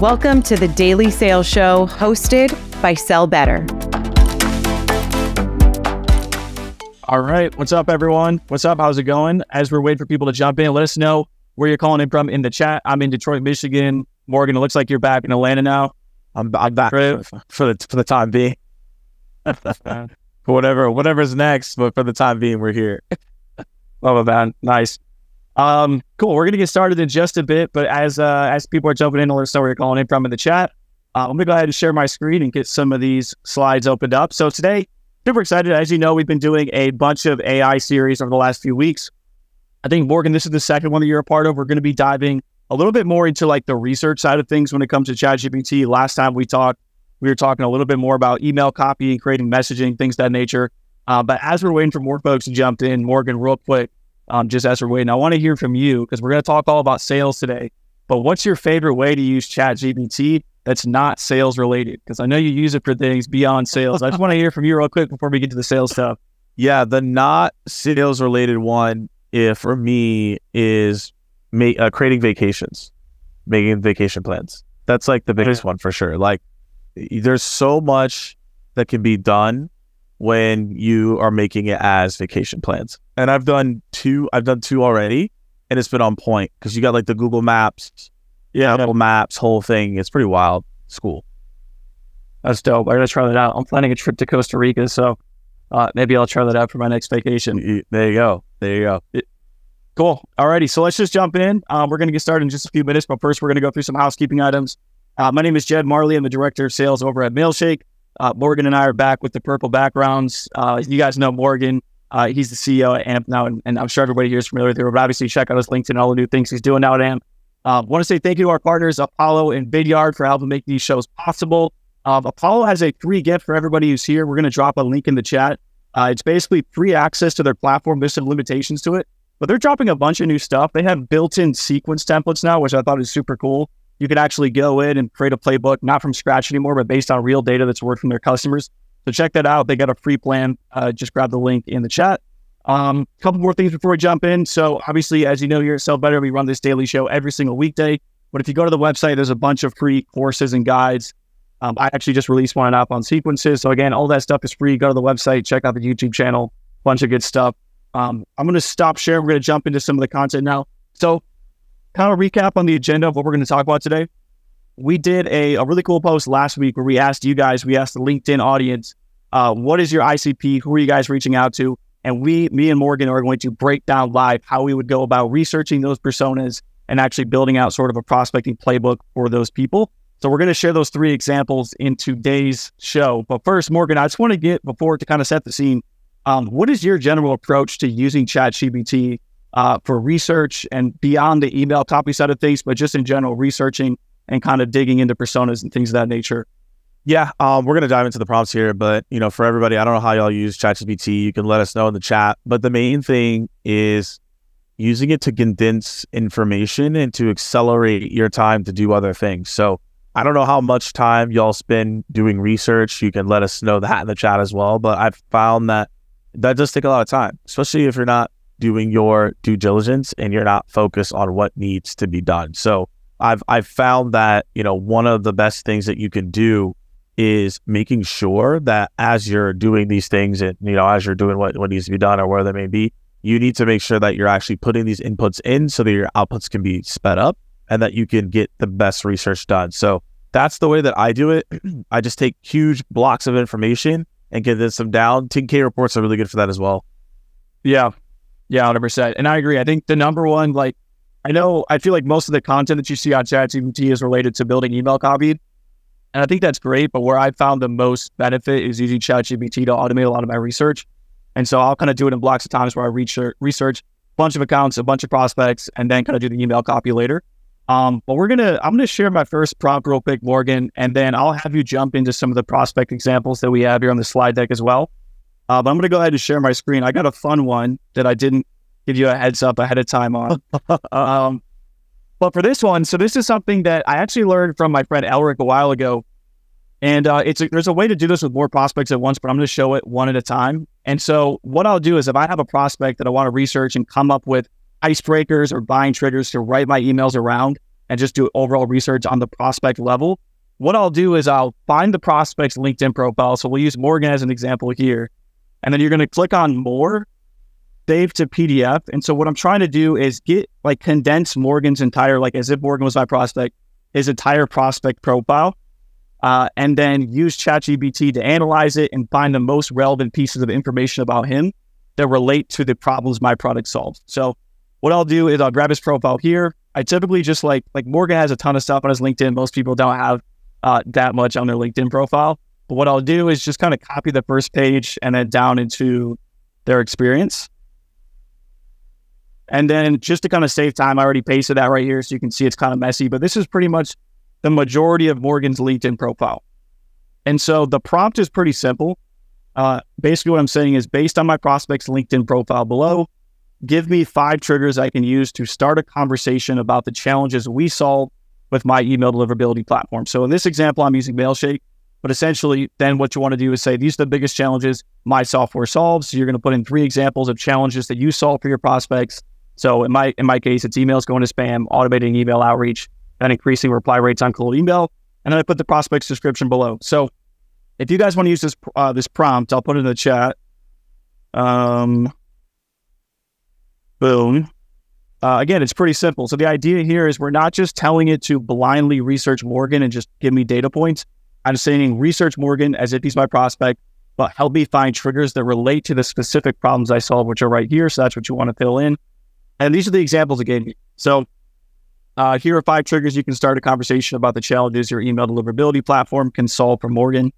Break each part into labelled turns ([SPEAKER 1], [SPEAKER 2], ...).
[SPEAKER 1] Welcome to the Daily Sales Show hosted by Sell Better.
[SPEAKER 2] All right. What's up, everyone? What's up? How's it going? As we're waiting for people to jump in, let us know where you're calling in from in the chat. I'm in Detroit, Michigan. Morgan, it looks like you're back in Atlanta now.
[SPEAKER 3] I'm, I'm back for, for the for the time being. whatever whatever's next, but for the time being, we're here.
[SPEAKER 2] Love oh, it, man. Nice. Um, cool. We're gonna get started in just a bit, but as uh, as people are jumping in, let us know where you're calling in from in the chat. Uh, I'm gonna go ahead and share my screen and get some of these slides opened up. So today, super excited. As you know, we've been doing a bunch of AI series over the last few weeks. I think Morgan, this is the second one that you're a part of. We're to be diving a little bit more into like the research side of things when it comes to ChatGPT. Last time we talked, we were talking a little bit more about email copy creating messaging, things that nature. Uh, but as we're waiting for more folks to jump in, Morgan, real quick, um, just as we're waiting, I want to hear from you because we're going to talk all about sales today. But what's your favorite way to use ChatGPT that's not sales related? Because I know you use it for things beyond sales. I just want to hear from you real quick before we get to the sales stuff.
[SPEAKER 3] Yeah, the not sales related one, if for me, is ma- uh, creating vacations, making vacation plans. That's like the biggest one for sure. Like, there's so much that can be done when you are making it as vacation plans. And I've done two, I've done two already, and it's been on point because you got like the Google Maps, yeah, Google Maps, whole thing. It's pretty wild. It's cool.
[SPEAKER 2] That's dope. I'm gonna try that out. I'm planning a trip to Costa Rica, so uh, maybe I'll try that out for my next vacation.
[SPEAKER 3] There you go. There you go. It,
[SPEAKER 2] cool. Alrighty, so let's just jump in. Um, we're gonna get started in just a few minutes, but first we're gonna go through some housekeeping items. Uh, my name is Jed Mahrle. I'm the director of sales over at Mailshake. Uh, Morgan and I are back with the purple backgrounds. Uh, you guys know Morgan. Uh, he's the CEO at AMP now, and, and, I'm sure everybody here is familiar with him. But obviously, check out his LinkedIn all the new things he's doing now at AMP. Uh, Want to say thank you to our partners, Apollo and Vidyard, for helping make these shows possible. Um, Apollo has a free gift for everybody who's here. We're going to drop a link in the chat. Uh, it's basically free access to their platform. There's some limitations to it, but they're dropping a bunch of new stuff. They have built-in sequence templates now, which I thought is super cool. You can actually go in and create a playbook, not from scratch anymore, but based on real data that's worked from their customers. So check that out. They got a free plan. Uh, just grab the link in the chat. A um, couple more things before we jump in. So obviously, as you know here at Sell Better, we run this daily show every single weekday. But if you go to the website, there's a bunch of free courses and guides. Um, I actually just released one up on sequences. So again, all that stuff is free. Go to the website, check out the YouTube channel, bunch of good stuff. Um, I'm going to stop sharing. We're going to jump into some of the content now. So kind of recap on the agenda of what we're going to talk about today. We did a, a really cool post last week where we asked you guys, we asked the LinkedIn audience, uh, what is your ICP? Who are you guys reaching out to? And we, me and Morgan, are going to break down live how we would go about researching those personas and actually building out sort of a prospecting playbook for those people. So we're going to share those three examples in today's show. But first, Morgan, I just want to get before to kind of set the scene. Um, what is your general approach to using ChatGPT uh, for research and beyond the email copy side of things, but just in general, researching and kind of digging into personas and things of that nature?
[SPEAKER 3] Yeah, um, we're gonna dive into the prompts here, but you know, for everybody, I don't know how y'all use ChatGPT. You can let us know in the chat. But the main thing is using it to condense information and to accelerate your time to do other things. So I don't know how much time y'all spend doing research. You can let us know that in the chat as well. But I've found that that does take a lot of time, especially if you're not doing your due diligence and you're not focused on what needs to be done. So I've I've found that you know one of the best things that you can do is making sure that as you're doing these things and you know as you're doing what, what needs to be done or where they may be you need to make sure that you're actually putting these inputs in so that your outputs can be sped up and that you can get the best research done. So that's the way that i do it. I just take huge blocks of information and get this them down. 10k reports are really good for that as well.
[SPEAKER 2] Yeah yeah 100% and i agree i think the number one like i know i feel like most of the content that you see on ChatGPT is related to building email copy and I think that's great. But where I found the most benefit is using ChatGPT to automate a lot of my research. And so I'll kind of do it in blocks of times where I research, research a bunch of accounts, a bunch of prospects, and then kind of do the email copy later. Um, but we're gonna, I'm gonna share my first prompt real quick, Morgan, and then I'll have you jump into some of the prospect examples that we have here on the slide deck as well. Uh, but I'm gonna go ahead and share my screen. I got a fun one that I didn't give you a heads up ahead of time on. um, but for this one, so this is something that I actually learned from my friend Elric a while ago. And uh, it's a, there's a way to do this with more prospects at once, but I'm going to show it one at a time. And so what I'll do is if I have a prospect that I want to research and come up with icebreakers or buying triggers to write my emails around, and just do overall research on the prospect level. What I'll do is I'll find the prospect's LinkedIn profile. So we'll use Morgan as an example here. And then you're going to click on more, save to PDF. And so what I'm trying to do is get like condense Morgan's entire, like as if Morgan was my prospect, his entire prospect profile. Uh, and then use ChatGPT to analyze it and find the most relevant pieces of information about him that relate to the problems my product solves. So what I'll do is I'll grab his profile here. I typically just like like Morgan has a ton of stuff on his LinkedIn. Most people don't have uh, that much on their LinkedIn profile. But what I'll do is just kind of copy the first page and then down into their experience. And then just to kind of save time, I already pasted that right here so you can see it's kind of messy, but this is pretty much the majority of Morgan's LinkedIn profile. And so the prompt is pretty simple. Uh, basically, what I'm saying is based on my prospect's LinkedIn profile below, give me five triggers I can use to start a conversation about the challenges we solve with my email deliverability platform. So in this example, I'm using Mailshake, but essentially, then what you want to do is say, these are the biggest challenges my software solves. So you're going to put in three examples of challenges that you solve for your prospects. So in my in my case, it's emails going to spam, automating email outreach, and increasing reply rates on cold email. And then I put the prospect's description below. So if you guys want to use this uh, this prompt, I'll put it in the chat. Um, boom. Uh, again, it's pretty simple. So the idea here is we're not just telling it to blindly research Morgan and just give me data points. I'm saying research Morgan as if he's my prospect, but help me find triggers that relate to the specific problems I solve, which are right here. So that's what you want to fill in. And these are the examples me. So uh, here are five triggers you can start a conversation about the challenges your email deliverability platform can solve for Morgan.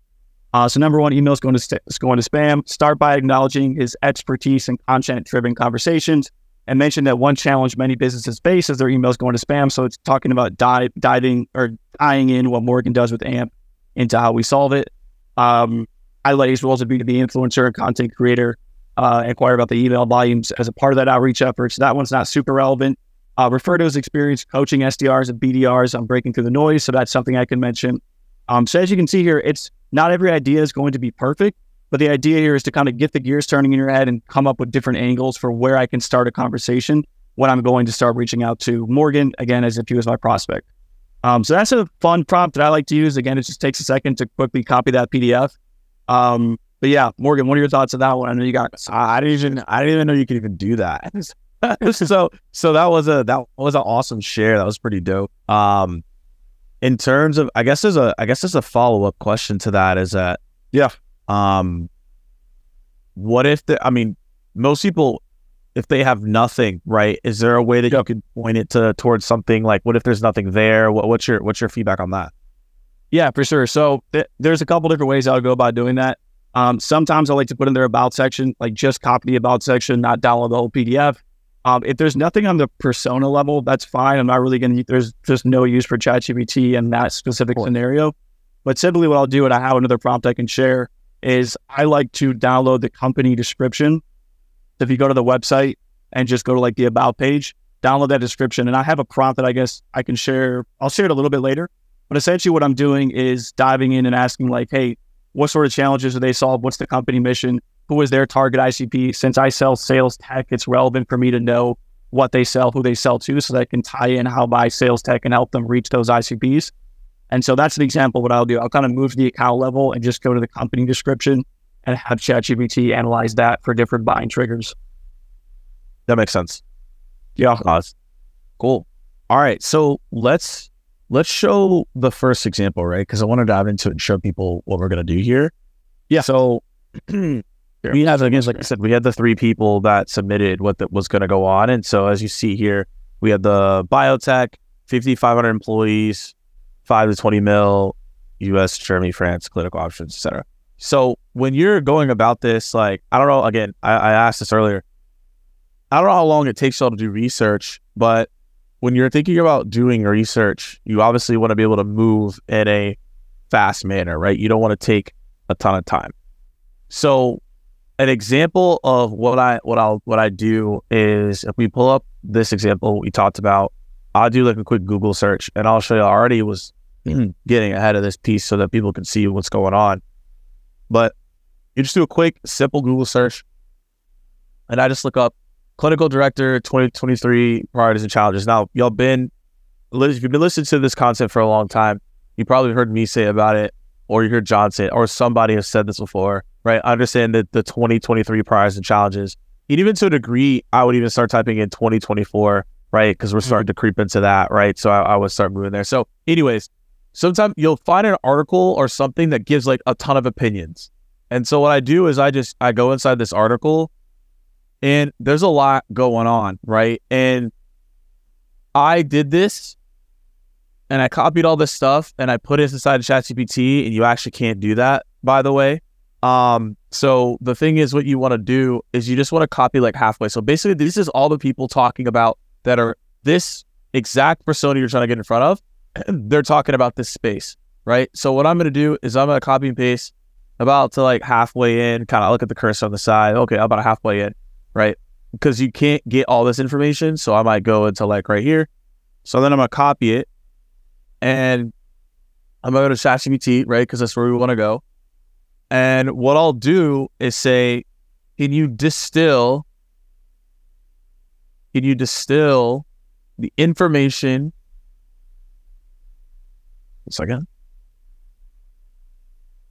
[SPEAKER 2] Uh, so number one, email is going to st- is going to spam. Start by acknowledging his expertise in content-driven conversations, and mention that one challenge many businesses face is their emails going to spam. So it's talking about dive, diving or tying in what Morgan does with AMP into how we solve it. Um, highlight his role as a B2B influencer and content creator. Uh, inquire about the email volumes as a part of that outreach effort. So that one's not super relevant. Uh, refer to his experience coaching SDRs and BDRs on breaking through the noise. So that's something I can mention. Um, so as you can see here, it's not every idea is going to be perfect, but the idea here is to kind of get the gears turning in your head and come up with different angles for where I can start a conversation when I'm going to start reaching out to Morgan again as if he was my prospect. Um, so that's a fun prompt that I like to use. Again, it just takes a second to quickly copy that PDF. Um, but yeah, Morgan, what are your thoughts on that one? I know you got.
[SPEAKER 3] I didn't even. I didn't even know you could even do that. so so that was a that was an awesome share. That was pretty dope. Um, in terms of, I guess there's a I guess there's a follow up question to that. Is that
[SPEAKER 2] yeah.
[SPEAKER 3] Um, what if the? I mean, most people if they have nothing, right? Is there a way that yep. you could point it to towards something like what if there's nothing there? What, what's your what's your feedback on that?
[SPEAKER 2] Yeah, for sure. So th- there's a couple different ways I'll go about doing that. Um, sometimes I like to put in their about section, like just copy the about section, not download the whole PDF. Um, if there's nothing on the persona level, that's fine. I'm not really going to, there's just no use for ChatGPT in that specific scenario. But simply what I'll do, and I have another prompt I can share, is I like to download the company description. If you go to the website and just go to like the about page, download that description. And I have a prompt that I guess I can share. I'll share it a little bit later. But essentially, what I'm doing is diving in and asking, like, hey, what sort of challenges do they solve? What's the company mission? who is their target ICP. Since I sell sales tech, it's relevant for me to know what they sell, who they sell to, so that I can tie in how my sales tech can help them reach those ICPs. And so that's an example of what I'll do. I'll kind of move to the account level and just go to the company description and have ChatGPT analyze that for different buying triggers.
[SPEAKER 3] That makes sense.
[SPEAKER 2] Yeah.
[SPEAKER 3] cool. All right. So let's let's show the first example, right? Because I want to dive into it and show people what we're gonna do here.
[SPEAKER 2] Yeah.
[SPEAKER 3] So we have again, like I said, we had the three people that submitted what the, was going to go on, and so as you see here, we had the biotech, fifty five hundred employees, five to twenty mil, U.S., Germany, France, clinical options, etc. So when you're going about this, like I don't know, again, I, I asked this earlier. I don't know how long it takes y'all to do research, but when you're thinking about doing research, you obviously want to be able to move in a fast manner, right? You don't want to take a ton of time. So an example of what I what I'll what I do is if we pull up this example we talked about, I'll do like a quick Google search and I'll show you I already was getting ahead of this piece so that people can see what's going on. But you just do a quick simple Google search and I just look up clinical director 2023 priorities and challenges. Now y'all been if you've been listening to this content for a long time, you probably heard me say about it, or you heard John say it, or somebody has said this before, right? I understand that the 2023 priorities and challenges. And even to a degree, I would even start typing in 2024, right? Because we're mm-hmm. starting to creep into that, right? So I, I would start moving there. So, anyways, sometimes you'll find an article or something that gives like a ton of opinions. And so what I do is I just I go inside this article and there's a lot going on, right? And I did this and I copied all this stuff and I put it inside ChatGPT and you actually can't do that, by the way. Um, so the thing is what you want to do is you just want to copy like halfway. So basically this is all the people talking about that are this exact persona you're trying to get in front of. They're talking about this space, right? So what I'm going to do is I'm going to copy and paste about to like halfway in, kind of look at the cursor on the side. Okay, about halfway in, right? Because you can't get all this information. So I might go into like right here. So then I'm going to copy it and I'm going to go to ChatGPT, right? Because that's where we want to go. And what I'll do is say, can you distill, can you distill the information? Second.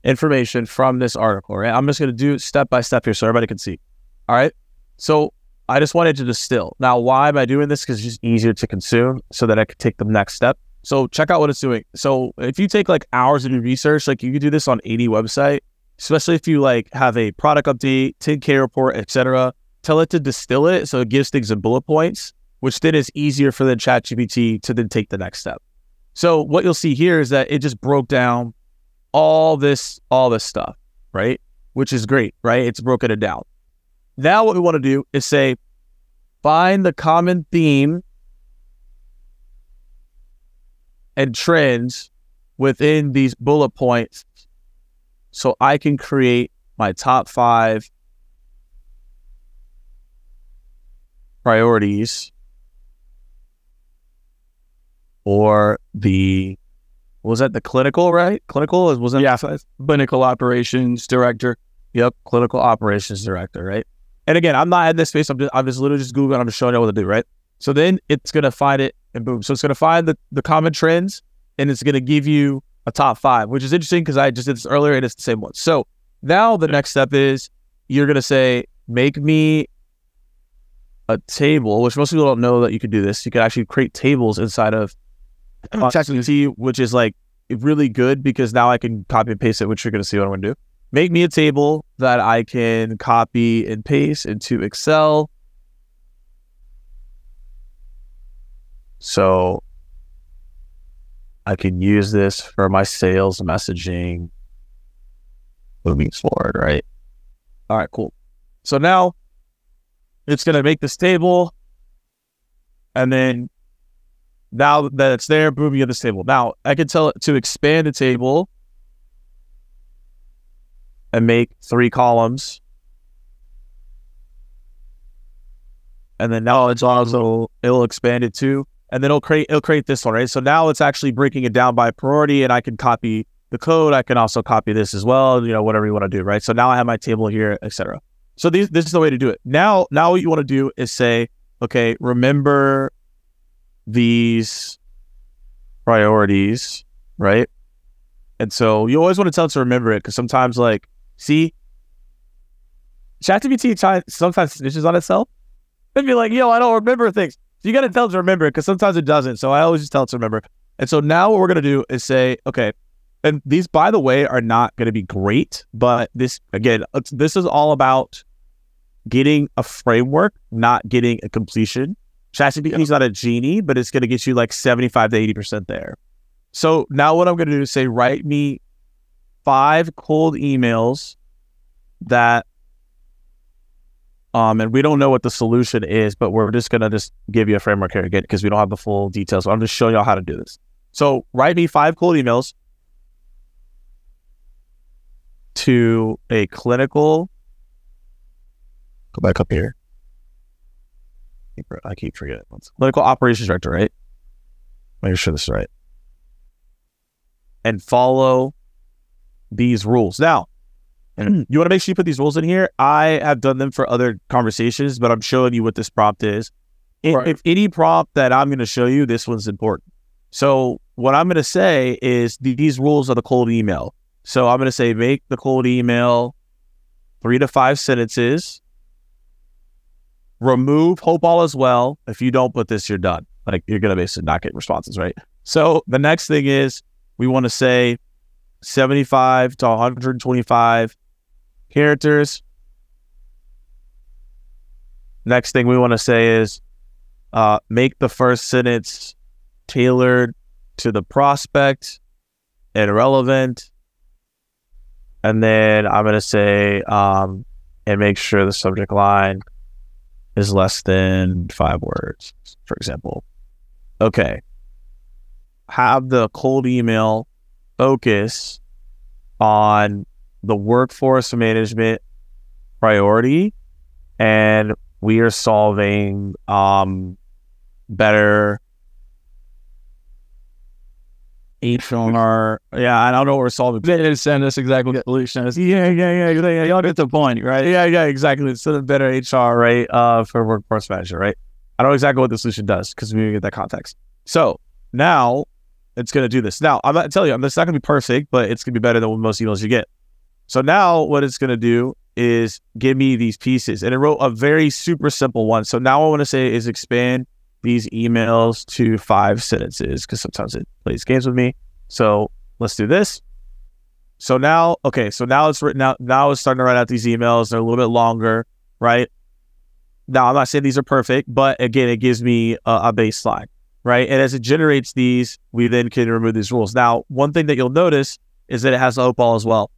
[SPEAKER 3] Information from this article, right? I'm just going to do step by step here so everybody can see. All right. So I just wanted to distill. Now, why am I doing this? Because it's just easier to consume so that I could take the next step. So check out what it's doing. So if you take like hours of research, like you could do this on any website, especially if you like have a product update, 10K report, etc. Tell it to distill it so it gives things in bullet points, which then is easier for the ChatGPT to then take the next step. So what you'll see here is that it just broke down all this, all this stuff, right? Which is great, right? It's broken it down. Now what we want to do is say, find the common theme and trends within these bullet points so I can create my top five priorities or the was that the clinical right? Clinical was that
[SPEAKER 2] yeah clinical operations director.
[SPEAKER 3] Yep clinical operations director right? And again i'm not in this space. I'm just i'm just literally just googling. I'm just showing you what to do right? So then it's going to find it and boom. So it's going to find the, the common trends and it's going to give you a top five, which is interesting because I just did this earlier and it's the same one. So now the next step is you're going to say, make me a table, which most people don't know that you can do this. You can actually create tables inside of ChatGPT, which is like really good because now I can copy and paste it, which you're going to see what I'm going to do. Make me a table that I can copy and paste into Excel So I can use this for my sales messaging moving forward, right? All right, cool. So now it's going to make this table. And then now that it's there, boom, you get this table. Now I can tell it to expand the table and make three columns. And then now it's also, it'll expand it too. and then it'll create it'll create this one, right? So now it's actually breaking it down by priority, and I can copy the code. I can also copy this as well, you know, whatever you want to do, right? So now I have my table here, etc. So these, this is the way to do it. Now, now what you want to do is say, okay, remember these priorities, right? And so you always want to tell it to remember it because sometimes, like, see, ChatGPT sometimes snitches on itself and be like, yo, I don't remember things. So you got to tell it to remember it because sometimes it doesn't. So I always just tell it to remember. And so now what we're going to do is say, okay, and these, by the way, are not going to be great, but this, again, this is all about getting a framework, not getting a completion. ChatGPT is not a genie, but it's going to get you like 75 to 80% there. So now what I'm going to do is say, write me five cold emails that um, and we don't know what the solution is, but we're just gonna just give you a framework here again because we don't have the full details. So I'm just showing y'all how to do this. So write me five cold emails to a clinical. Go back up here. I keep forgetting. Clinical operations director, right? Make sure this is right. And follow these rules. Now, and you want to make sure you put these rules in here. I have done them for other conversations, but I'm showing you what this prompt is. Right. If any prompt that I'm going to show you, this one's important. So what I'm going to say is these rules are the cold email. So I'm going to say make the cold email three to five sentences. Remove hope all as well. If you don't put this, you're done. Like you're going to basically not get responses, right? So the next thing is we want to say 75 to 125 characters. Next thing we want to say is uh, make the first sentence tailored to the prospect and relevant. And then I'm going to say, um, and make sure the subject line is less than five words, for example. Okay. Have the cold email focus on the workforce management priority and we are solving um, better HR. Yeah, I don't know what we're solving.
[SPEAKER 2] They didn't send us exactly the solution.
[SPEAKER 3] Yeah, yeah, yeah. yeah,
[SPEAKER 2] Y'all get the point, right?
[SPEAKER 3] Yeah, yeah, exactly. It's a better HR, right? Uh, for workforce manager, right? I don't know exactly what the solution does because we get that context. So now it's going to do this. Now I'm not telling you, it's not going to be perfect, but it's going to be better than most emails you get. So now what it's going to do is give me these pieces, and it wrote a very super simple one. So now I want to say is expand these emails to five sentences because sometimes it plays games with me. So let's do this. So now, okay, so now it's written out. Now it's starting to write out these emails. They're a little bit longer, right? Now I'm not saying these are perfect, but again, it gives me a, a baseline, right? And as it generates these, we then can remove these rules. Now, one thing that you'll notice is that it has the ball as well.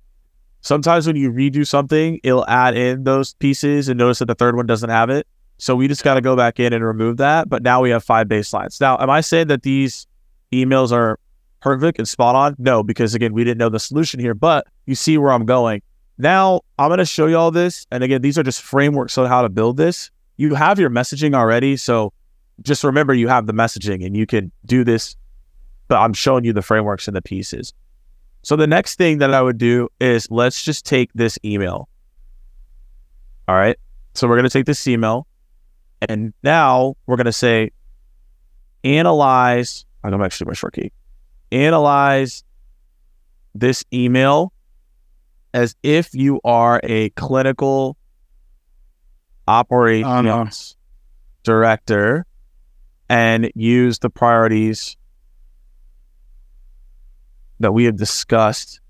[SPEAKER 3] Sometimes when you redo something, it'll add in those pieces and notice that the third one doesn't have it. So we just got to go back in and remove that. But now we have five baselines. Now, am I saying that these emails are perfect and spot on? No, because again, we didn't know the solution here, but you see where I'm going. Now I'm going to show you all this. And again, these are just frameworks on how to build this. You have your messaging already. So just remember you have the messaging and you can do this, but I'm showing you the frameworks and the pieces. So the next thing that I would do is let's just take this email. All right. So we're going to take this email and now we're going to say, analyze. I'm actually my short key. Analyze this email as if you are a clinical operations director and use the priorities that we have discussed.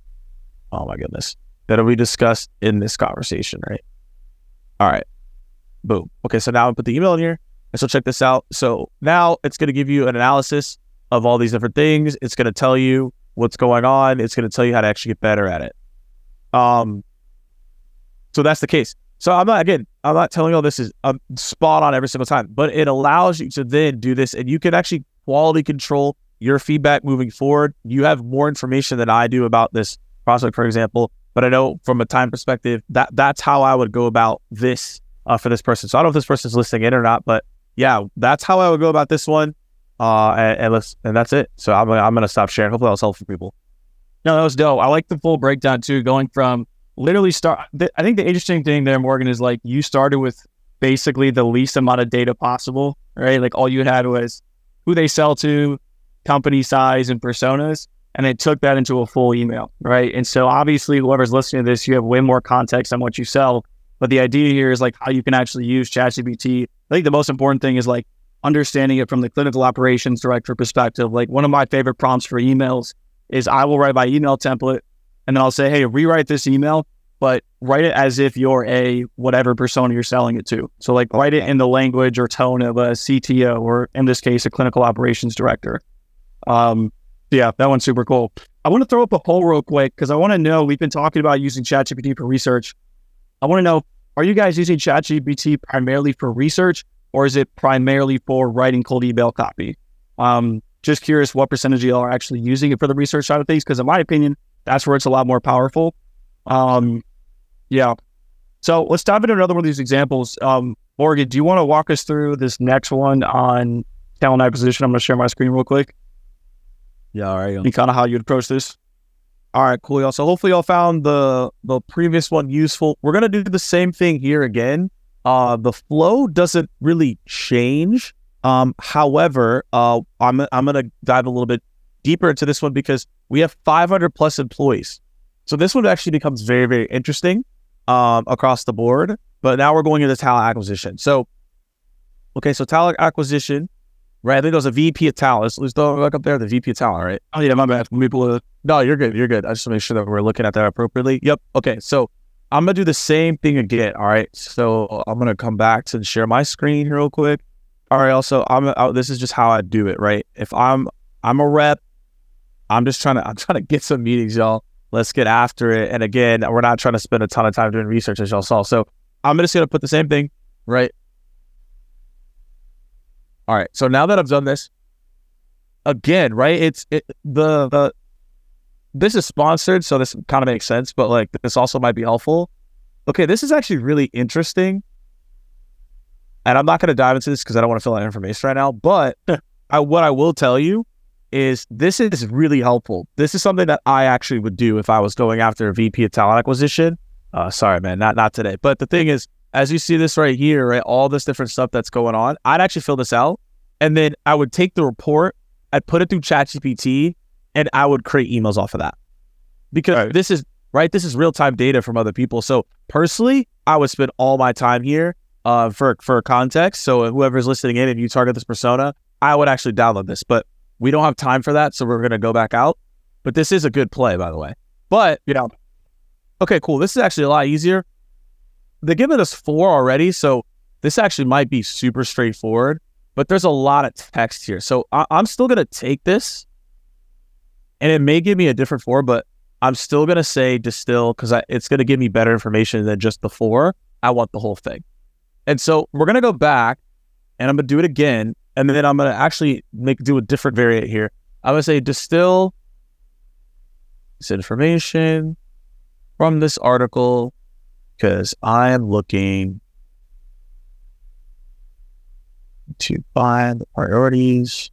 [SPEAKER 3] Oh my goodness. That we discussed in this conversation, right? All right. Boom. Okay, so now I put the email in here. And so check this out. So now it's going to give you an analysis of all these different things. It's going to tell you what's going on. It's going to tell you how to actually get better at it. Um, so that's the case. So I'm not again, I'm not telling you all this is um, spot on every single time, but it allows you to then do this, and you can actually quality control your feedback moving forward. You have more information than I do about this prospect, for example. But I know from a time perspective that that's how I would go about this uh, for this person. So I don't know if this person's listening in or not, but yeah, that's how I would go about this one. Uh, and, and let's and that's it. So I'm I'm gonna stop sharing. Hopefully, that was helpful for people.
[SPEAKER 2] No, that was dope. I like the full breakdown too, going from literally start. Th- I think the interesting thing there, Morgan, is like you started with basically the least amount of data possible, right? Like all you had was who they sell to, company size, and personas, and it took that into a full email, right? And so obviously, whoever's listening to this, you have way more context on what you sell but the idea here is like how you can actually use ChatGPT. I think the most important thing is like understanding it from the clinical operations director perspective. Like one of my favorite prompts for emails is I will write my email template and then I'll say, hey, rewrite this email, but write it as if you're a whatever persona you're selling it to. So like write it in the language or tone of a CTO or in this case, a clinical operations director. Um, yeah, that one's super cool. I want to throw up a poll real quick because I want to know we've been talking about using ChatGPT for research. I want to know are you guys using ChatGPT primarily for research or is it primarily for writing cold email copy? Um, just curious what percentage of y'all are actually using it for the research side of things because, in my opinion, that's where it's a lot more powerful. Um, yeah. So let's dive into another one of these examples. Um, Morgan, do you want to walk us through this next one on talent acquisition? I'm going to share my screen real quick.
[SPEAKER 3] Yeah, all right.
[SPEAKER 2] And kind of how you'd approach this.
[SPEAKER 3] All right, cool, y'all. So hopefully y'all found the the previous one useful. We're gonna do the same thing here again. Uh, the flow doesn't really change. Um, however, uh, I'm I'm gonna dive a little bit deeper into this one because we have 500 plus employees. So this one actually becomes very very interesting um, across the board. But now we're going into talent acquisition. So, okay, so talent acquisition, right? I think there's a VP of talent. Let's, let's look up there, the VP of talent, right?
[SPEAKER 2] Oh yeah, my bad. Let me pull it.
[SPEAKER 3] No, you're good. You're good. I just want to make sure that we're looking at that appropriately. Yep. Okay. So I'm gonna do the same thing again. All right. So I'm gonna come back to share my screen real quick. All right. Also, I'm. I, this is just how I do it. Right. If I'm I'm a rep, I'm just trying to I'm trying to get some meetings, y'all. Let's get after it. And again, we're not trying to spend a ton of time doing research, as y'all saw. So I'm just gonna put the same thing. Right. All right. So now that I've done this, again, right? It's it, the the this is sponsored, so this kind of makes sense, but like this also might be helpful. Okay, this is actually really interesting. And I'm not going to dive into this because I don't want to fill out information right now. But I, what I will tell you is this is really helpful. This is something that I actually would do if I was going after a VP of talent acquisition. Uh, sorry, man, not not today. But the thing is, as you see this right here, right, all this different stuff that's going on, I'd actually fill this out, and then I would take the report, I'd put it through ChatGPT, and I would create emails off of that because right. this is right. This is real time data from other people. So personally, I would spend all my time here uh, for for context. So whoever's listening in and you target this persona, I would actually download this, but we don't have time for that, so we're gonna go back out. But this is a good play, by the way. But you know, okay, cool. This is actually a lot easier. They're giving us four already, so this actually might be super straightforward. But there's a lot of text here, so I- I'm still gonna take this and it may give me a different four, but I'm still gonna say distill because it's gonna give me better information than just the four. I want the whole thing, and so we're gonna go back, and I'm gonna do it again, and then I'm gonna actually make do a different variant here. I'm gonna say distill this information from this article because I am looking to find the priorities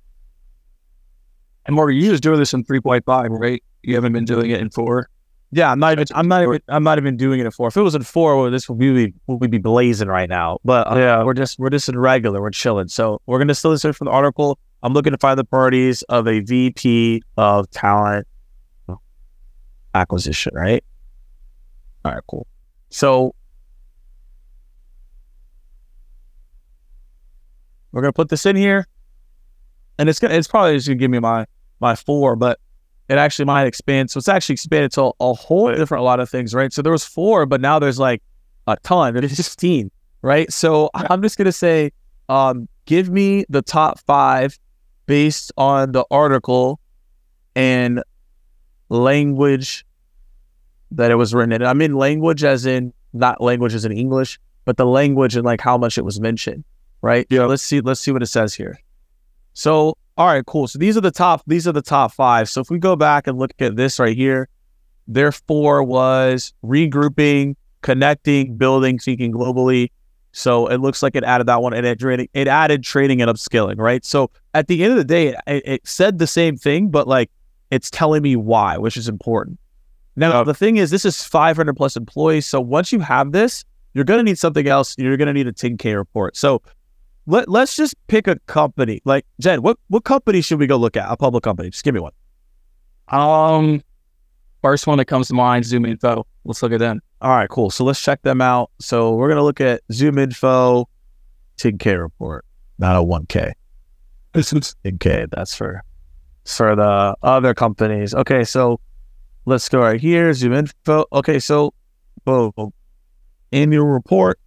[SPEAKER 2] and Morgan, you just doing this in 3.5, right? You haven't been doing it in four.
[SPEAKER 3] Yeah, I'm not even. I'm not even. I'm not even doing it in four. If it was in four, well, this would be would be blazing right now. But uh, yeah, we're just we're just in regular. We're chilling. So we're gonna still listen from the article. I'm looking to find the parties of a VP of talent acquisition. Right. All right. Cool. So we're gonna put this in here, and it's gonna. It's probably just gonna give me my my four, but it actually might expand. So it's actually expanded to a whole different a lot of things, right? So there was four, but now there's like a ton. There's 16, right? So I'm just gonna say, um, give me the top five based on the article and language that it was written in. I mean language as in not language as in English, but the language and like how much it was mentioned, right? Yeah. Let's see. Let's see what it says here. So all right, cool. So these are the top. These are the top five. So if we go back and look at this right here, their four was regrouping, connecting, building, thinking globally. So it looks like it added that one, and it, it added training and upskilling, right? So at the end of the day, it, it said the same thing, but like it's telling me why, which is important. Now the thing is, this is 500 plus employees. So once you have this, you're going to need something else. You're going to need a 10K report. So let, let's just pick a company. Like Jed, what what company should we go look at? A public company. Just give me one.
[SPEAKER 2] Um, first one that comes to mind, Zoom Info. Let's look at them.
[SPEAKER 3] All right, cool. So let's check them out. So we're gonna look at Zoom Info, 10K report, not a 1K. This is 10K. That's for for the other companies. Okay, so let's go right here. Zoom Info. Okay, so boom, annual report.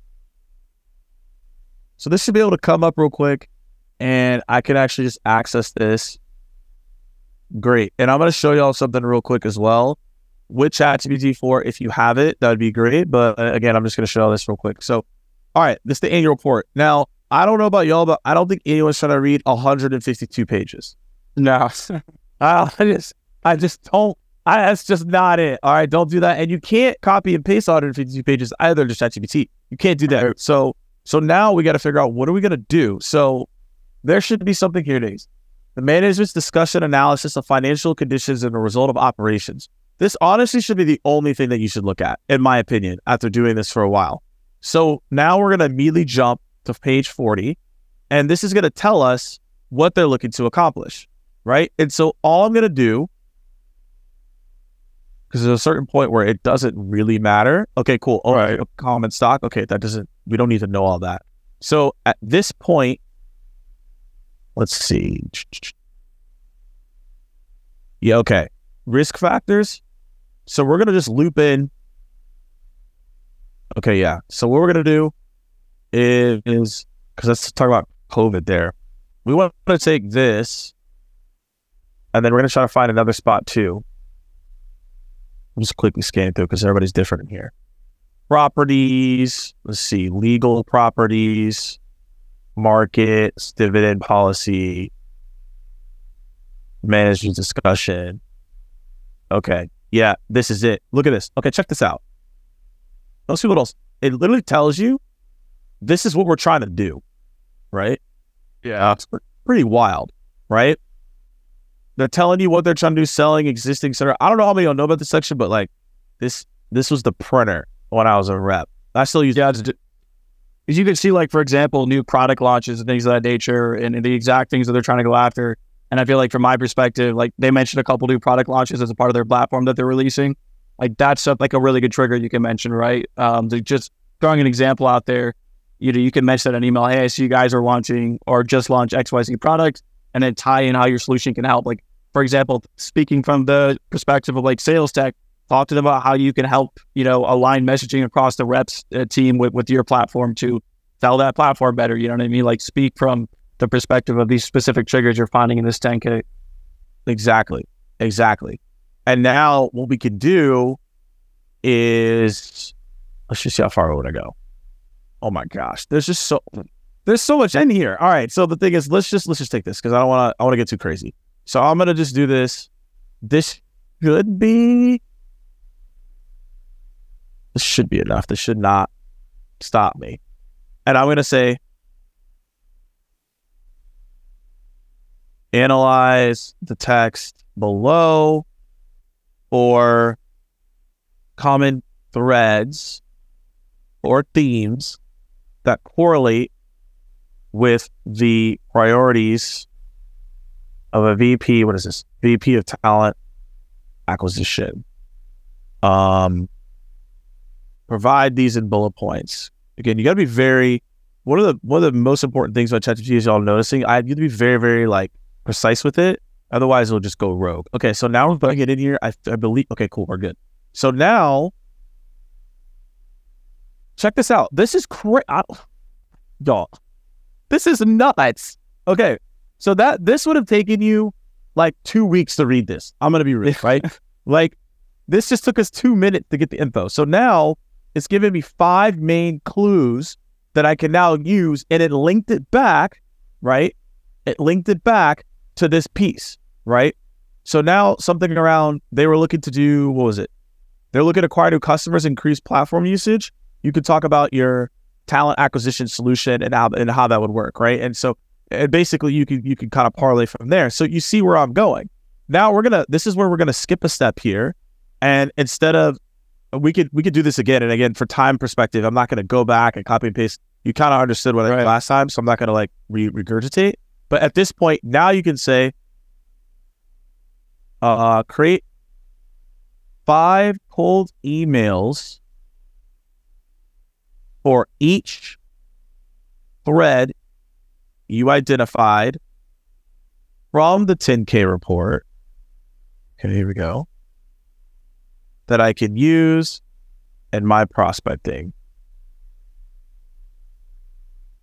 [SPEAKER 3] So this should be able to come up real quick and I can actually just access this. Great. And I'm going to show y'all something real quick as well with ChatGPT 4. If you have it, that would be great. But uh, again, I'm just going to show y'all this real quick. So, all right, this is the annual report. Now, I don't know about y'all, but I don't think anyone's trying to read 152 pages.
[SPEAKER 2] No,
[SPEAKER 3] I just, I just don't. I, that's just not it. All right, don't do that. And you can't copy and paste 152 pages either to ChatGPT. You can't do that. So so now we got to figure out what are we going to do. So there should be something here, Days. The management's discussion analysis of financial conditions and the result of operations. This honestly should be the only thing that you should look at, in my opinion, after doing this for a while. So now we're going to immediately jump to page 40. And this is going to tell us what they're looking to accomplish, right? And so all I'm going to do, because there's a certain point where it doesn't really matter. Okay, cool. All right, common stock. Okay, that doesn't, we don't need to know all that. So at this point, let's see. Yeah, okay. Risk factors. So we're going to just loop in. Okay, yeah. So what we're going to do is, because let's talk about COVID there. We want to take this and then we're going to try to find another spot too. I'm just quickly scanning through because everybody's different in here. Properties, let's see, legal properties, markets, dividend policy, management discussion. Okay. Yeah, this is it. Look at this. Okay, check this out. Most see what else. It literally tells you this is what we're trying to do, right?
[SPEAKER 2] Yeah.
[SPEAKER 3] It's pretty wild, right? They're telling you what they're trying to do, selling existing center. I don't know how many y'all know about this section, but like this, this was the printer when I was a rep. I still use
[SPEAKER 2] yeah. As you can see, like for example, new product launches and things of that nature, and, the exact things that they're trying to go after. And I feel like from my perspective, like they mentioned a couple new product launches as a part of their platform that they're releasing. Like that's a, like a really good trigger you can mention, right? Um, just throwing an example out there, you know, you can mention that an email, hey, I see you guys are launching or just launch XYZ product, and then tie in how your solution can help. Like, for example, speaking from the perspective of like sales tech, talk to them about how you can help, you know, align messaging across the reps uh, team with, with your platform to sell that platform better. You know what I mean? Like speak from the perspective of these specific triggers you're finding in this 10K.
[SPEAKER 3] Exactly. Exactly. And now what we can do is let's just see how far I want to go. Oh my gosh. There's just so there's so much in here. All right. So the thing is, let's just let's just take this because I don't want to I want to get too crazy. So I'm gonna just do this. This should be this should be enough. This should not stop me. And I'm gonna say analyze the text below or common threads or themes that correlate with the priorities of a VP. What is this? VP of talent acquisition. Um, provide these in bullet points. Again, you got to be very. One of the one of the most important things about ChatGPT is y'all noticing. I have to be very very like precise with it. Otherwise, it'll just go rogue. Okay, so now we're putting it in here. I, I believe. Okay, cool. We're good. So now, check this out. This is crazy, y'all. This is nuts. Okay, so that this would have taken you like two weeks to read this. I'm gonna be real, right? like this just took us two minutes to get the info. So now it's giving me five main clues that I can now use, and it linked it back, right? It linked it back to this piece, right? So now something around they were looking to do what was it? They're looking to acquire new customers, increase platform usage. You could talk about your talent acquisition solution and how and how that would work, right? And so and basically you can you can kind of parlay from there. So you see where I'm going. Now we're gonna this is where we're gonna skip a step here. And instead of we could we could do this again and again for time perspective, I'm not gonna go back and copy and paste. You kind of understood what I did last time, so I'm not gonna like re- regurgitate. But at this point, now you can say, uh, create five cold emails for each thread you identified from the 10K report. Okay, here we go. That I can use in my prospecting.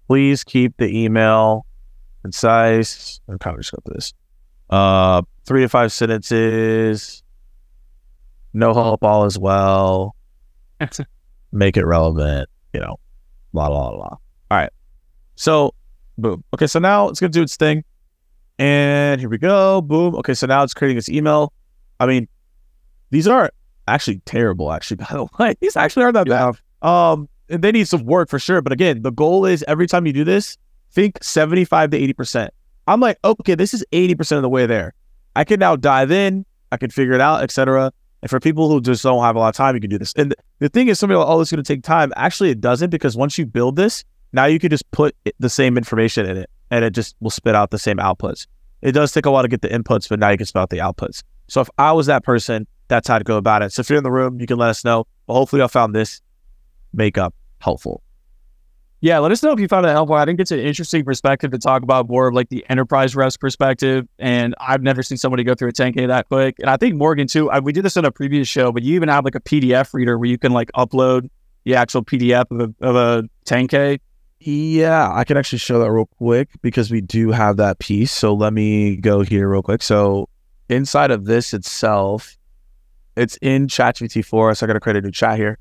[SPEAKER 3] Please keep the email concise. I'm kind of just go through this. Uh, three to five sentences. No help, all as well. Make it relevant. You know, blah blah blah. All right. So, boom. Okay, so now it's gonna do its thing, and here we go. Boom. Okay, so now it's creating its email. I mean, these are actually terrible. Actually, by the way, these actually aren't that bad. Um, and they need some work for sure. But again, the goal is every time you do this, think 75 to 80%. I'm like, okay, this is 80% of the way there. I can now dive in, I can figure it out, etc. And for people who just don't have a lot of time, you can do this. And the thing is, somebody like, oh, it's going to take time. Actually, it doesn't because once you build this, now you can just put the same information in it. and it just will spit out the same outputs. It does take a while to get the inputs, but now you can spit out the outputs. So if I was that person, that's how to go about it. So if you're in the room, you can let us know. But hopefully, I found this makeup helpful.
[SPEAKER 2] Yeah, let us know if you found it helpful. I think it's an interesting perspective to talk about more of like the enterprise reps perspective. And I've never seen somebody go through a 10K that quick. And I think Morgan too, I, we did this in a previous show, but you even have like a PDF reader where you can like upload the actual PDF of a, of a 10K.
[SPEAKER 3] Yeah, I can actually show that real quick because we do have that piece. So let me go here real quick. So inside of this itself, it's in ChatGPT 4. So I got to create a new chat here.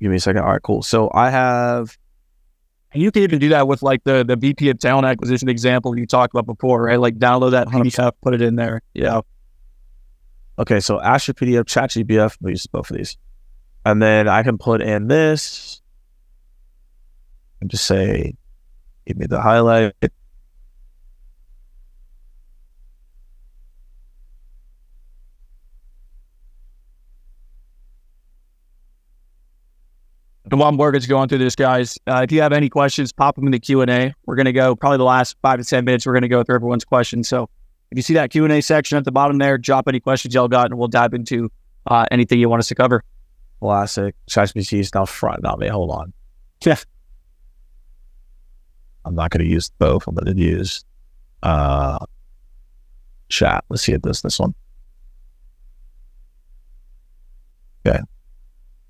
[SPEAKER 3] Give me a second. All right, cool. So I have.
[SPEAKER 2] And you can even do that with like the the VP of talent acquisition example you talked about before, right? Like download that PDF, put it in there. Yeah.
[SPEAKER 3] Okay, so AskYourPDF, ChatGPT. We use both of these, and then I can put in this and just say, give me the highlight.
[SPEAKER 2] And while Morgan's going through this, guys, uh, if you have any questions, pop them in the Q and A. We're going to go probably the last five to ten minutes. We're going to go through everyone's questions. So if you see that Q and A section at the bottom there, drop any questions y'all got, and we'll dive into uh, anything you want us to cover.
[SPEAKER 3] Classic. ChatGPT is now front on me. Hold on.
[SPEAKER 2] Yeah.
[SPEAKER 3] I'm not going to use both. I'm going to use uh, chat. Let's see if this this one. Okay.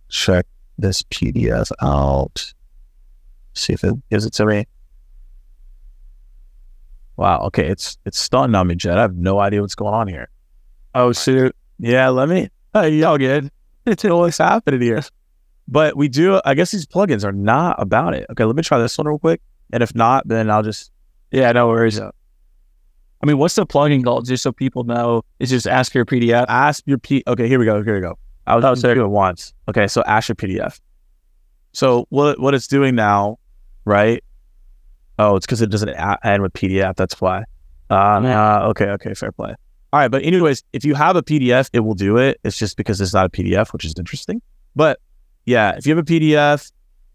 [SPEAKER 3] Check this PDF out. See if it gives it to me. Wow. Okay. It's it's stunned on me, Jed. I have no idea what's going on here.
[SPEAKER 2] Oh shoot.
[SPEAKER 3] Yeah. Let me.
[SPEAKER 2] Hey, y'all good?
[SPEAKER 3] It's always happening here. But we do. I guess these plugins are not about it. Okay. Let me try this one real quick. And if not, then I'll just.
[SPEAKER 2] Yeah. No worries. I mean, what's the plugin called? Just so people know, it's just ask your PDF.
[SPEAKER 3] Ask your P. Okay. Here we go. Here we go. I was oh, doing it once. Okay, so ask your PDF. So what what it's doing now, right? Oh, it's because it doesn't end with PDF. That's why. Yeah. uh, okay, okay, fair play. All right, but anyways, if you have a PDF, it will do it. It's just because it's not a PDF, which is interesting. But yeah, if you have a PDF,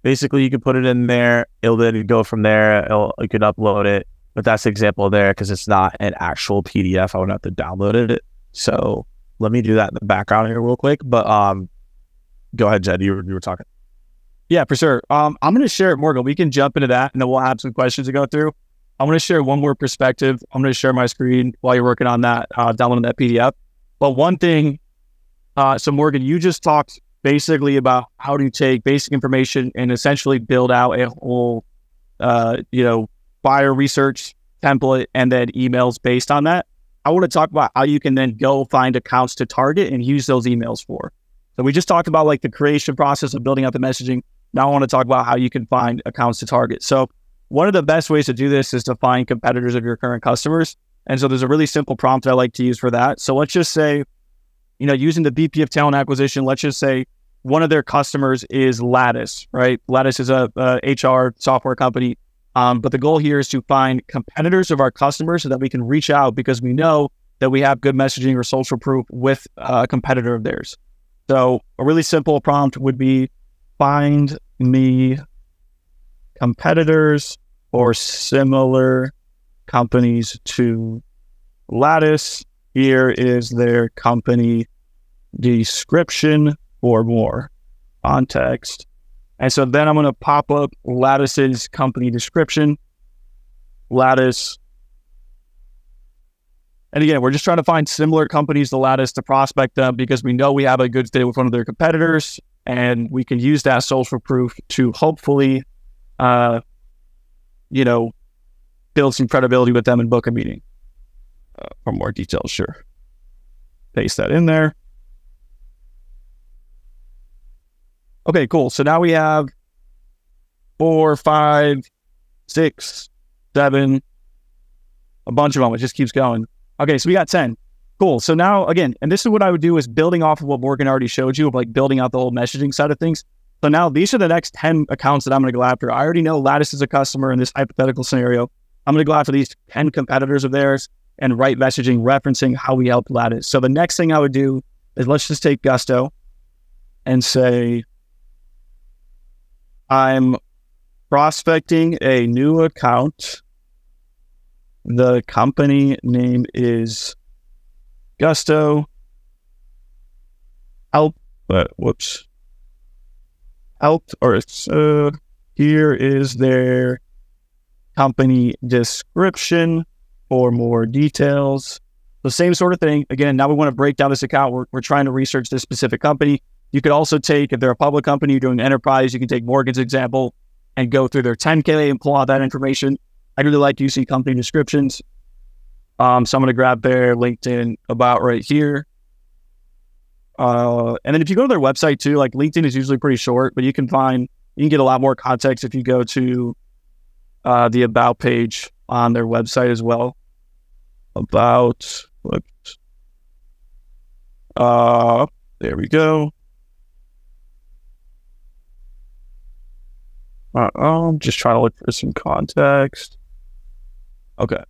[SPEAKER 3] basically you can put it in there. It'll then go from there. It'll, you can upload it. But that's the example there because it's not an actual PDF. I would have to download it. So let me do that in the background here real quick. But um, go ahead, Jed. You were, you were talking.
[SPEAKER 2] Yeah, for sure. Um, I'm going to share it, Morgan. We can jump into that, and then we'll have some questions to go through. I'm going to share one more perspective. I'm going to share my screen while you're working on that, uh, downloading that PDF. But one thing, uh, so Morgan, you just talked basically about how to take basic information and essentially build out a whole, uh, you know, buyer research template and then emails based on that. I want to talk about how you can then go find accounts to target and use those emails for. So we just talked about like the creation process of building out the messaging. Now I want to talk about how you can find accounts to target. So one of the best ways to do this is to find competitors of your current customers. And so there's a really simple prompt I like to use for that. So let's just say, you know, using the VP of talent acquisition, let's just say one of their customers is Lattice, right? Lattice is a, a HR software company um, but the goal here is to find competitors of our customers so that we can reach out because we know that we have good messaging or social proof with a competitor of theirs. So a really simple prompt would be find me competitors or similar companies to Lattice. Here is their company description for more context. And so then I'm going to pop up Lattice's company description. Lattice. And again, we're just trying to find similar companies to Lattice to prospect them because we know we have a good fit with one of their competitors and we can use that social proof to hopefully, uh, you know, build some credibility with them and book a meeting. Uh, for more details, sure. Paste that in there. Okay, cool. So now we have four, five, six, seven, a bunch of them. It just keeps going. Okay, so we got 10. Cool. So now again, and this is what I would do is building off of what Morgan already showed you of like building out the whole messaging side of things. So now these are the next 10 accounts that I'm going to go after. I already know Lattice is a customer in this hypothetical scenario. I'm going to go after these 10 competitors of theirs and write messaging referencing how we helped Lattice. So the next thing I would do is let's just take Gusto and say, I'm prospecting a new account. The company name is Gusto. Help, but whoops. Help, or it's, uh, here is their company description for more details. The same sort of thing. Again, now we want to break down this account. We're, we're trying to research this specific company. You could also take, if they're a public company, doing enterprise, you can take Morgan's example and go through their 10K and pull out that information. I really like using company descriptions. Um, so I'm going to grab their LinkedIn about right here. Uh, and then if you go to their website too, like LinkedIn is usually pretty short, but you can find, you can get a lot more context if you go to uh, the about page on their website as well. About, whoops. Uh, there we go. Uh, I'm just trying to look for some context. Okay.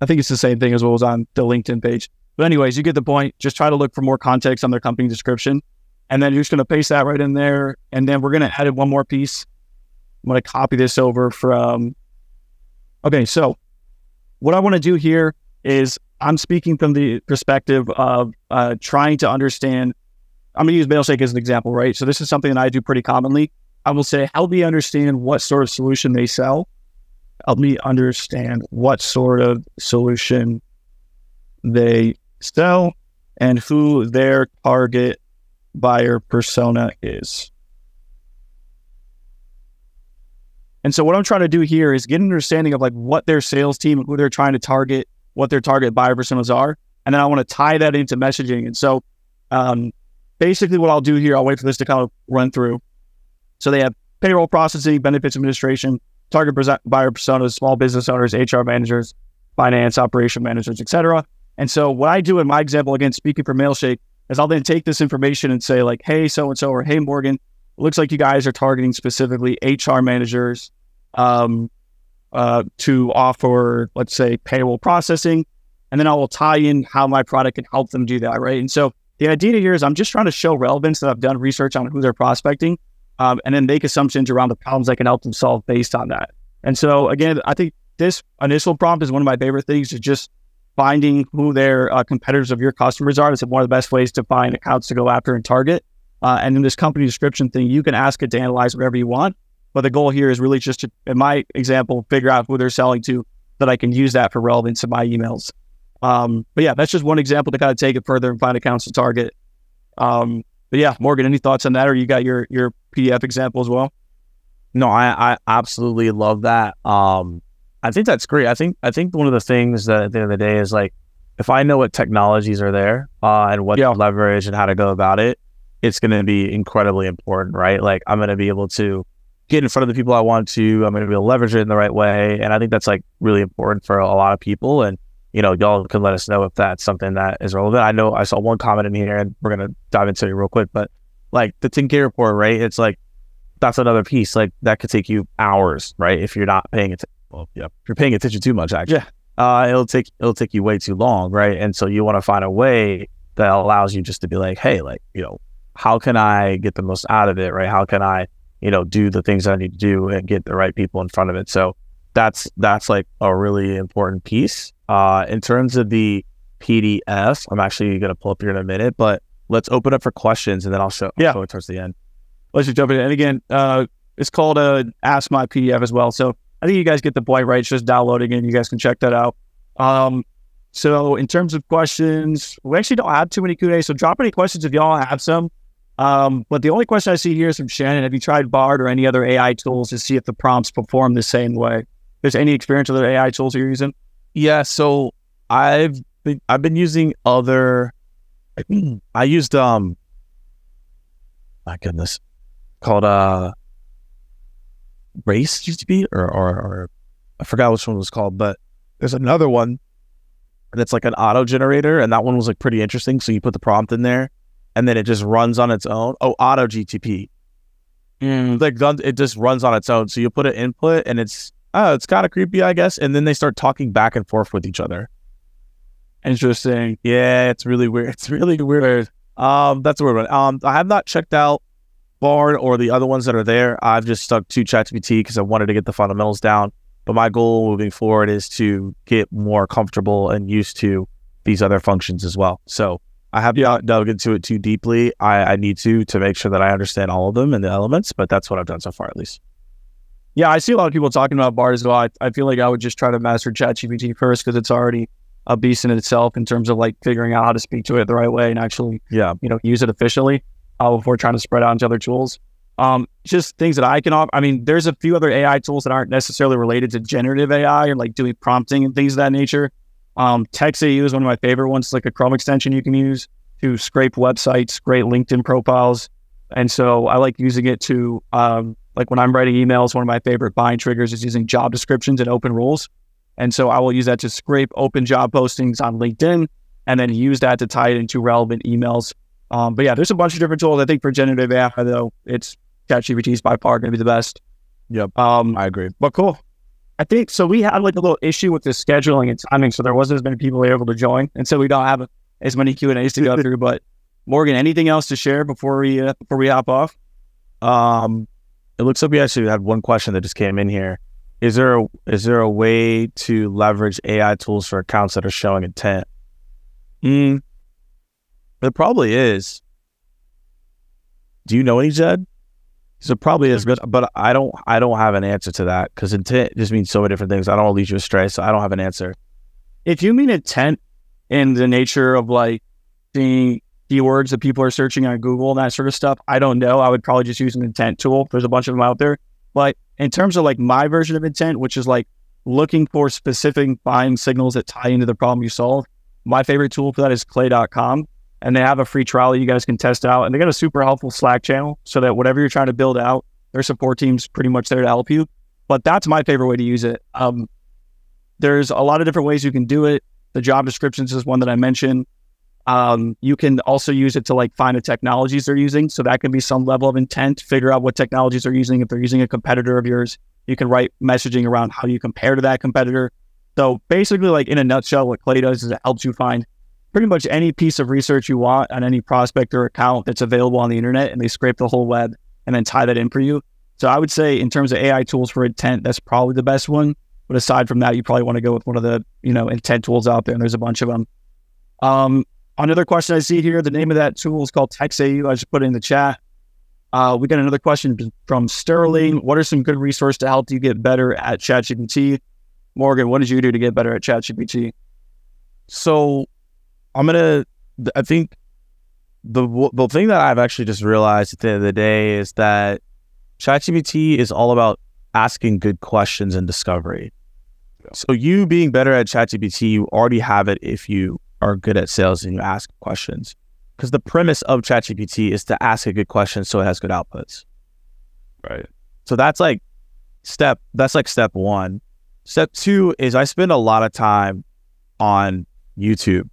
[SPEAKER 2] I think it's the same thing as what was on the LinkedIn page. But anyways, you get the point. Just try to look for more context on their company description. And then you're just going to paste that right in there. And then we're going to add one more piece. I'm going to copy this over from. Okay. So what I want to do here is I'm speaking from the perspective of uh, trying to understand. I'm going to use Mailshake as an example, right? So this is something that I do pretty commonly. I will say, help me understand what sort of solution they sell. Help me understand what sort of solution they sell and who their target buyer persona is. And so what I'm trying to do here is get an understanding of like what their sales team, who they're trying to target, what their target buyer personas are. And then I want to tie that into messaging. And so um, basically what I'll do here, I'll wait for this to kind of run through. So they have payroll processing, benefits administration, target buyer personas, small business owners, HR managers, finance, operation managers, etc. And so what I do in my example, again, speaking for Mailshake, is I'll then take this information and say like, hey, so and so, or hey, Morgan, looks like you guys are targeting specifically HR managers um, uh, to offer, let's say, payroll processing, and then I will tie in how my product can help them do that, right? And so the idea here is I'm just trying to show relevance that I've done research on who they're prospecting, um, and then make assumptions around the problems I can help them solve based on that. And so again, I think this initial prompt is one of my favorite things is just finding who their uh, competitors of your customers are. It's one of the best ways to find accounts to go after and target. Uh, and in this company description thing, you can ask it to analyze whatever you want. But the goal here is really just to, in my example, figure out who they're selling to that I can use that for relevance in my emails. Um, but yeah, that's just one example to kind of take it further and find accounts to target. Um, but yeah, Morgan, any thoughts on that, or you got your your PDF example as well?
[SPEAKER 3] No, I, I absolutely love that. Um, I think that's great. I think I think one of the things that at the end of the day is like if I know what technologies are there uh, and what yeah. to leverage and how to go about it, it's going to be incredibly important, right? Like I'm going to be able to get in front of the people I want to. I'm going to be able to leverage it in the right way, and I think that's like really important for a lot of people. And you know, y'all can let us know if that's something that is relevant. I know I saw one comment in here, and we're going to dive into it real quick, but like the 10K report, right? It's like that's another piece. Like that could take you hours, right? If you're not paying attention well, yeah, if you're paying attention too much, actually, yeah. uh, it'll take it'll take you way too long, right? And so you want to find a way that allows you just to be like, hey, like you know, how can I get the most out of it, right? How can I, you know, do the things I need to do and get the right people in front of it? So that's that's like a really important piece. Uh, in terms of the PDF, I'm actually going to pull up here in a minute, but let's open up for questions and then I'll show, yeah. Show it towards the end.
[SPEAKER 2] Let's just jump in. And again, uh, it's called uh, Ask My PDF as well. So I think you guys get the point, right? It's just downloading and you guys can check that out. Um, so in terms of questions, we actually don't have too many Q&A. So drop any questions if y'all have some. Um, but the only question I see here is from Shannon. Have you tried Bard or any other AI tools to see if the prompts perform the same way? There's any experience with other AI tools you're using?
[SPEAKER 3] Yeah. So I've been, I've been using other. I used um. My goodness, called uh race used to be, or, or, or I forgot which one was called, but there's another one that's like an auto generator, and that one was like pretty interesting. So you put the prompt in there, and then it just runs on its own. Oh, auto GTP. Mm. Like it just runs on its own. So you put an input, and it's oh, it's kind of creepy, I guess. And then they start talking back and forth with each other.
[SPEAKER 2] Interesting.
[SPEAKER 3] Yeah, it's really weird. It's really weird. Um, that's a weird one. Um, I have not checked out Bard or the other ones that are there. I've just stuck to ChatGPT because I wanted to get the fundamentals down. But my goal moving forward is to get more comfortable and used to these other functions as well. So I have not dug into it too deeply. I, I need to to make sure that I understand all of them and the elements, but that's what I've done so far, at least.
[SPEAKER 2] Yeah, I see a lot of people talking about Bard as well. I, I feel like I would just try to master ChatGPT first because it's already a beast in itself in terms of like figuring out how to speak to it the right way and actually,
[SPEAKER 3] Yeah.
[SPEAKER 2] you know, use it efficiently uh, before trying to spread out into other tools. Um, just things that I can offer. I mean, there's a few other AI tools that aren't necessarily related to generative AI or like doing prompting and things of that nature. Um, TexAu is one of my favorite ones. It's like a Chrome extension you can use to scrape websites, great LinkedIn profiles. And so I like using it to, um, like when I'm writing emails, one of my favorite buying triggers is using job descriptions and open rules. And so I will use that to scrape open job postings on LinkedIn and then use that to tie it into relevant emails. Um, but yeah, there's a bunch of different tools. I think for generative AI, though, it's ChatGPT is by far going to be the best.
[SPEAKER 3] Yep.
[SPEAKER 2] Um,
[SPEAKER 3] I agree.
[SPEAKER 2] but cool. I think so. We had like a little issue with the scheduling and timing, so there wasn't as many people able to join, and so we don't have as many Q and A's to go through. But Morgan, anything else to share before we uh, before we hop off?
[SPEAKER 3] Um, it looks like we actually had one question that just came in here. Is there a, is there a way to leverage AI tools for accounts that are showing intent? Mm, there probably is. Do you know any, Jed? So probably is, but but I don't I don't have an answer to that because intent just means so many different things. I don't want to lead you astray, so I don't have an answer.
[SPEAKER 2] If you mean intent in the nature of like seeing keywords that people are searching on Google and that sort of stuff, I don't know. I would probably just use an intent tool. There's a bunch of them out there. But in terms of like my version of intent, which is like looking for specific buying signals that tie into the problem you solve, my favorite tool for that is clay.com. And they have a free trial that you guys can test out. And they got a super helpful Slack channel so that whatever you're trying to build out, their support team's pretty much there to help you. But that's my favorite way to use it. Um, there's a lot of different ways you can do it. The job descriptions is one that I mentioned. Um, you can also use it to like find the technologies they're using. So that can be some level of intent, figure out what technologies they're using. If they're using a competitor of yours, you can write messaging around how you compare to that competitor. So basically, like in a nutshell, what Clay does is it helps you find pretty much any piece of research you want on any prospect or account that's available on the internet, and they scrape the whole web and then tie that in for you. So I would say in terms of AI tools for intent, that's probably the best one. But aside from that, you probably want to go with one of the you know intent tools out there, and there's a bunch of them. Um, another question I see here: the name of that tool is called TexAu. I just put it in the chat. Uh, we got another question from Sterling. What are some good resources to help you get better at ChatGPT? Morgan, what did you do to get better at ChatGPT?
[SPEAKER 3] So I'm gonna. I think the the thing that I've actually just realized at the end of the day is that ChatGPT is all about asking good questions and discovery. So you being better at ChatGPT, you already have it if you are good at sales and you ask questions. Because the premise of ChatGPT is to ask a good question so it has good outputs.
[SPEAKER 2] Right.
[SPEAKER 3] So that's like step that's like step one. Step two is I spend a lot of time on YouTube.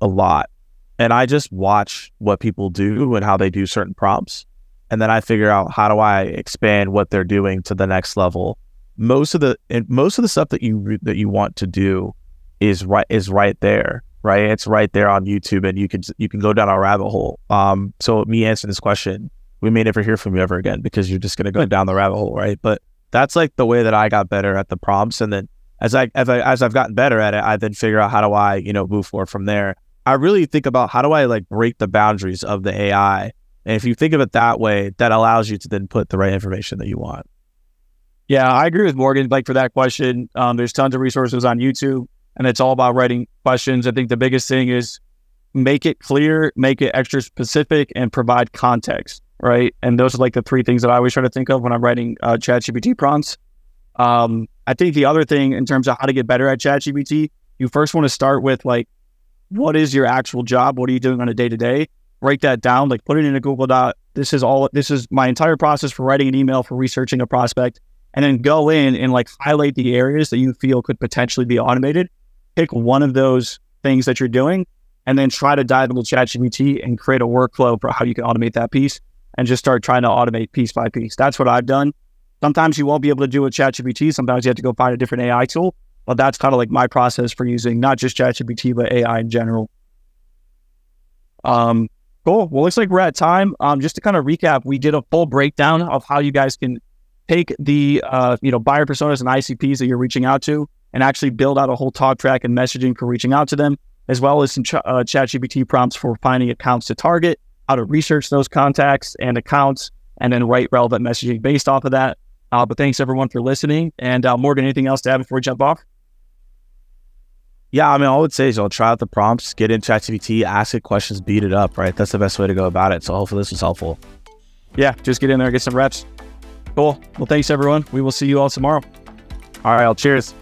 [SPEAKER 3] A lot. And I just watch what people do and how they do certain prompts. And then I figure out how do I expand what they're doing to the next level. Most of the and most of the stuff that you that you want to do is right is right there right? It's right there on YouTube, and you can you can go down a rabbit hole. Um, so me answering this question, we may never hear from you ever again because you're just gonna go down the rabbit hole, right? But that's like the way that I got better at the prompts, and then as I as, I, as I've gotten better at it, I then figure out how do I you know move forward from there. I really think about how do I like break the boundaries of the AI, and if you think of it that way, that allows you to then put the right information that you want.
[SPEAKER 2] Yeah, I agree with Morgan. Like for that question, um, there's tons of resources on YouTube and it's all about writing questions. I think the biggest thing is make it clear, make it extra specific, and provide context, right? And those are like the three things that I always try to think of when I'm writing uh, ChatGPT prompts. Um, I think the other thing in terms of how to get better at ChatGPT, you first want to start with like, what is your actual job? What are you doing on a day to day? Write that down, like put it in a Google Doc. This is all. This is my entire process for writing an email for researching a prospect, and then go in and like highlight the areas that you feel could potentially be automated pick one of those things that you're doing and then try to dive into ChatGPT and create a workflow for how you can automate that piece and just start trying to automate piece by piece. That's what I've done. Sometimes you won't be able to do it with ChatGPT. Sometimes you have to go find a different AI tool. But that's kind of like my process for using not just ChatGPT, but AI in general. Um, Cool. Well, looks like we're at time. Um, just to kind of recap, we did a full breakdown of how you guys can take the uh, you know buyer personas and ICPs that you're reaching out to and actually build out a whole talk track and messaging for reaching out to them, as well as some ch- uh, ChatGPT prompts for finding accounts to target, how to research those contacts and accounts, and then write relevant messaging based off of that. Uh, but thanks everyone for listening. And uh, Morgan, anything else to add before we jump off?
[SPEAKER 3] Yeah, I mean, all I would say is, I'll try out the prompts, get in ChatGPT, ask it questions, beat it up, right? That's the best way to go about it. So hopefully this was helpful.
[SPEAKER 2] Yeah, just get in there, get some reps. Cool. Well, thanks everyone. We will see you all tomorrow.
[SPEAKER 3] All right, I'll cheers.